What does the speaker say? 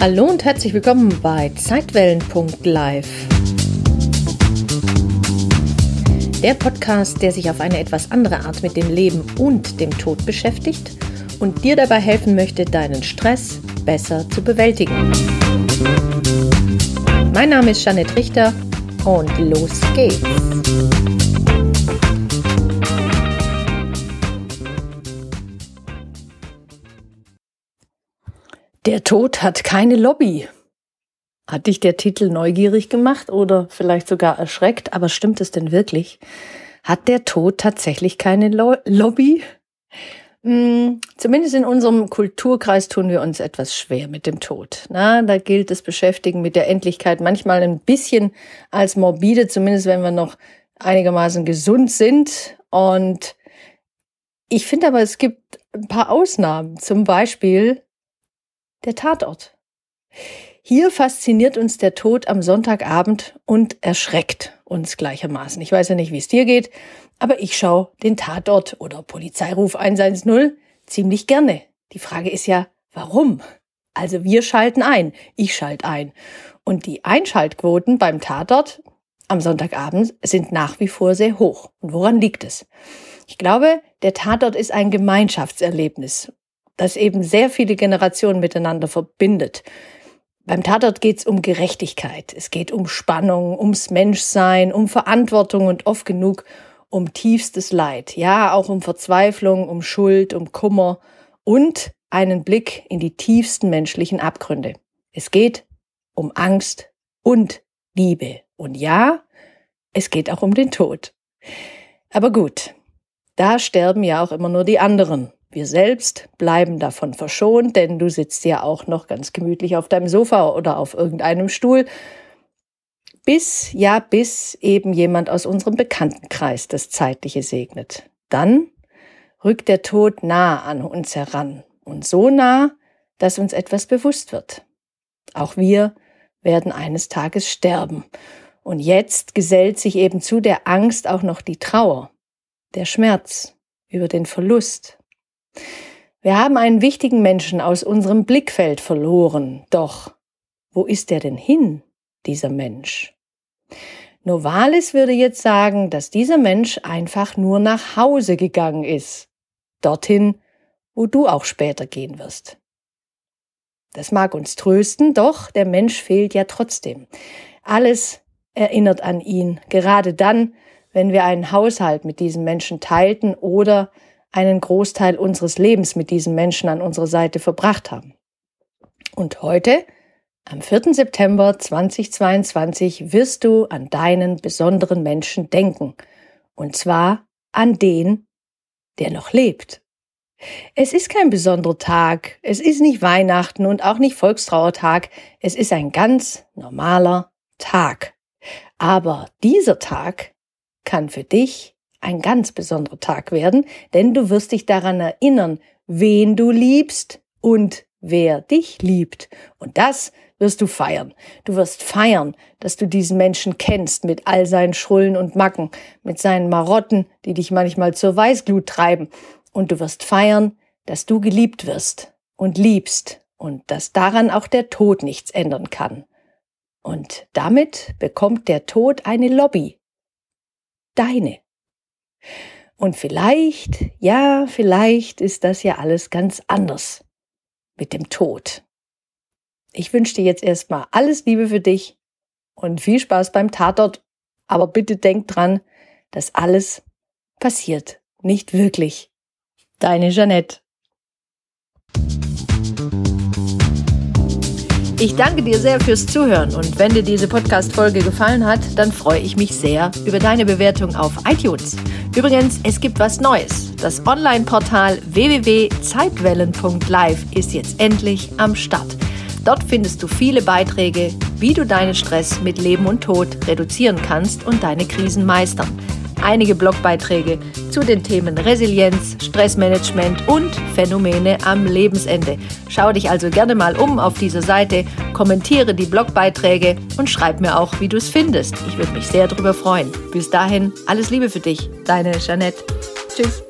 Hallo und herzlich willkommen bei Zeitwellen.live. Der Podcast, der sich auf eine etwas andere Art mit dem Leben und dem Tod beschäftigt und dir dabei helfen möchte, deinen Stress besser zu bewältigen. Mein Name ist Janet Richter und los geht's. Der Tod hat keine Lobby. Hat dich der Titel neugierig gemacht oder vielleicht sogar erschreckt? Aber stimmt es denn wirklich? Hat der Tod tatsächlich keine Lo Lobby? Hm, zumindest in unserem Kulturkreis tun wir uns etwas schwer mit dem Tod. Na, da gilt das Beschäftigen mit der Endlichkeit manchmal ein bisschen als morbide, zumindest wenn wir noch einigermaßen gesund sind. Und ich finde aber, es gibt ein paar Ausnahmen. Zum Beispiel der Tatort. Hier fasziniert uns der Tod am Sonntagabend und erschreckt uns gleichermaßen. Ich weiß ja nicht, wie es dir geht, aber ich schaue den Tatort oder Polizeiruf 110 ziemlich gerne. Die Frage ist ja, warum? Also wir schalten ein, ich schalte ein. Und die Einschaltquoten beim Tatort am Sonntagabend sind nach wie vor sehr hoch. Und woran liegt es? Ich glaube, der Tatort ist ein Gemeinschaftserlebnis das eben sehr viele Generationen miteinander verbindet. Beim Tatort geht es um Gerechtigkeit, es geht um Spannung, ums Menschsein, um Verantwortung und oft genug um tiefstes Leid. Ja, auch um Verzweiflung, um Schuld, um Kummer und einen Blick in die tiefsten menschlichen Abgründe. Es geht um Angst und Liebe. Und ja, es geht auch um den Tod. Aber gut, da sterben ja auch immer nur die anderen. Wir selbst bleiben davon verschont, denn du sitzt ja auch noch ganz gemütlich auf deinem Sofa oder auf irgendeinem Stuhl, bis, ja, bis eben jemand aus unserem Bekanntenkreis das Zeitliche segnet. Dann rückt der Tod nah an uns heran und so nah, dass uns etwas bewusst wird. Auch wir werden eines Tages sterben. Und jetzt gesellt sich eben zu der Angst auch noch die Trauer, der Schmerz über den Verlust, wir haben einen wichtigen Menschen aus unserem Blickfeld verloren. Doch wo ist er denn hin, dieser Mensch? Novalis würde jetzt sagen, dass dieser Mensch einfach nur nach Hause gegangen ist. Dorthin, wo du auch später gehen wirst. Das mag uns trösten, doch der Mensch fehlt ja trotzdem. Alles erinnert an ihn, gerade dann, wenn wir einen Haushalt mit diesem Menschen teilten oder einen Großteil unseres Lebens mit diesen Menschen an unserer Seite verbracht haben. Und heute, am 4. September 2022, wirst du an deinen besonderen Menschen denken. Und zwar an den, der noch lebt. Es ist kein besonderer Tag, es ist nicht Weihnachten und auch nicht Volkstrauertag, es ist ein ganz normaler Tag. Aber dieser Tag kann für dich ein ganz besonderer Tag werden, denn du wirst dich daran erinnern, wen du liebst und wer dich liebt. Und das wirst du feiern. Du wirst feiern, dass du diesen Menschen kennst mit all seinen Schrullen und Macken, mit seinen Marotten, die dich manchmal zur Weißglut treiben. Und du wirst feiern, dass du geliebt wirst und liebst und dass daran auch der Tod nichts ändern kann. Und damit bekommt der Tod eine Lobby. Deine. Und vielleicht, ja, vielleicht ist das ja alles ganz anders mit dem Tod. Ich wünsche dir jetzt erstmal alles Liebe für dich und viel Spaß beim Tatort. Aber bitte denk dran, dass alles passiert nicht wirklich. Deine Jeanette. Ich danke dir sehr fürs Zuhören und wenn dir diese Podcast-Folge gefallen hat, dann freue ich mich sehr über deine Bewertung auf iTunes. Übrigens, es gibt was Neues. Das Online-Portal www.zeitwellen.live ist jetzt endlich am Start. Dort findest du viele Beiträge, wie du deinen Stress mit Leben und Tod reduzieren kannst und deine Krisen meistern einige Blogbeiträge zu den Themen Resilienz, Stressmanagement und Phänomene am Lebensende. Schau dich also gerne mal um auf dieser Seite, kommentiere die Blogbeiträge und schreib mir auch, wie du es findest. Ich würde mich sehr darüber freuen. Bis dahin, alles Liebe für dich, deine Jeanette. Tschüss.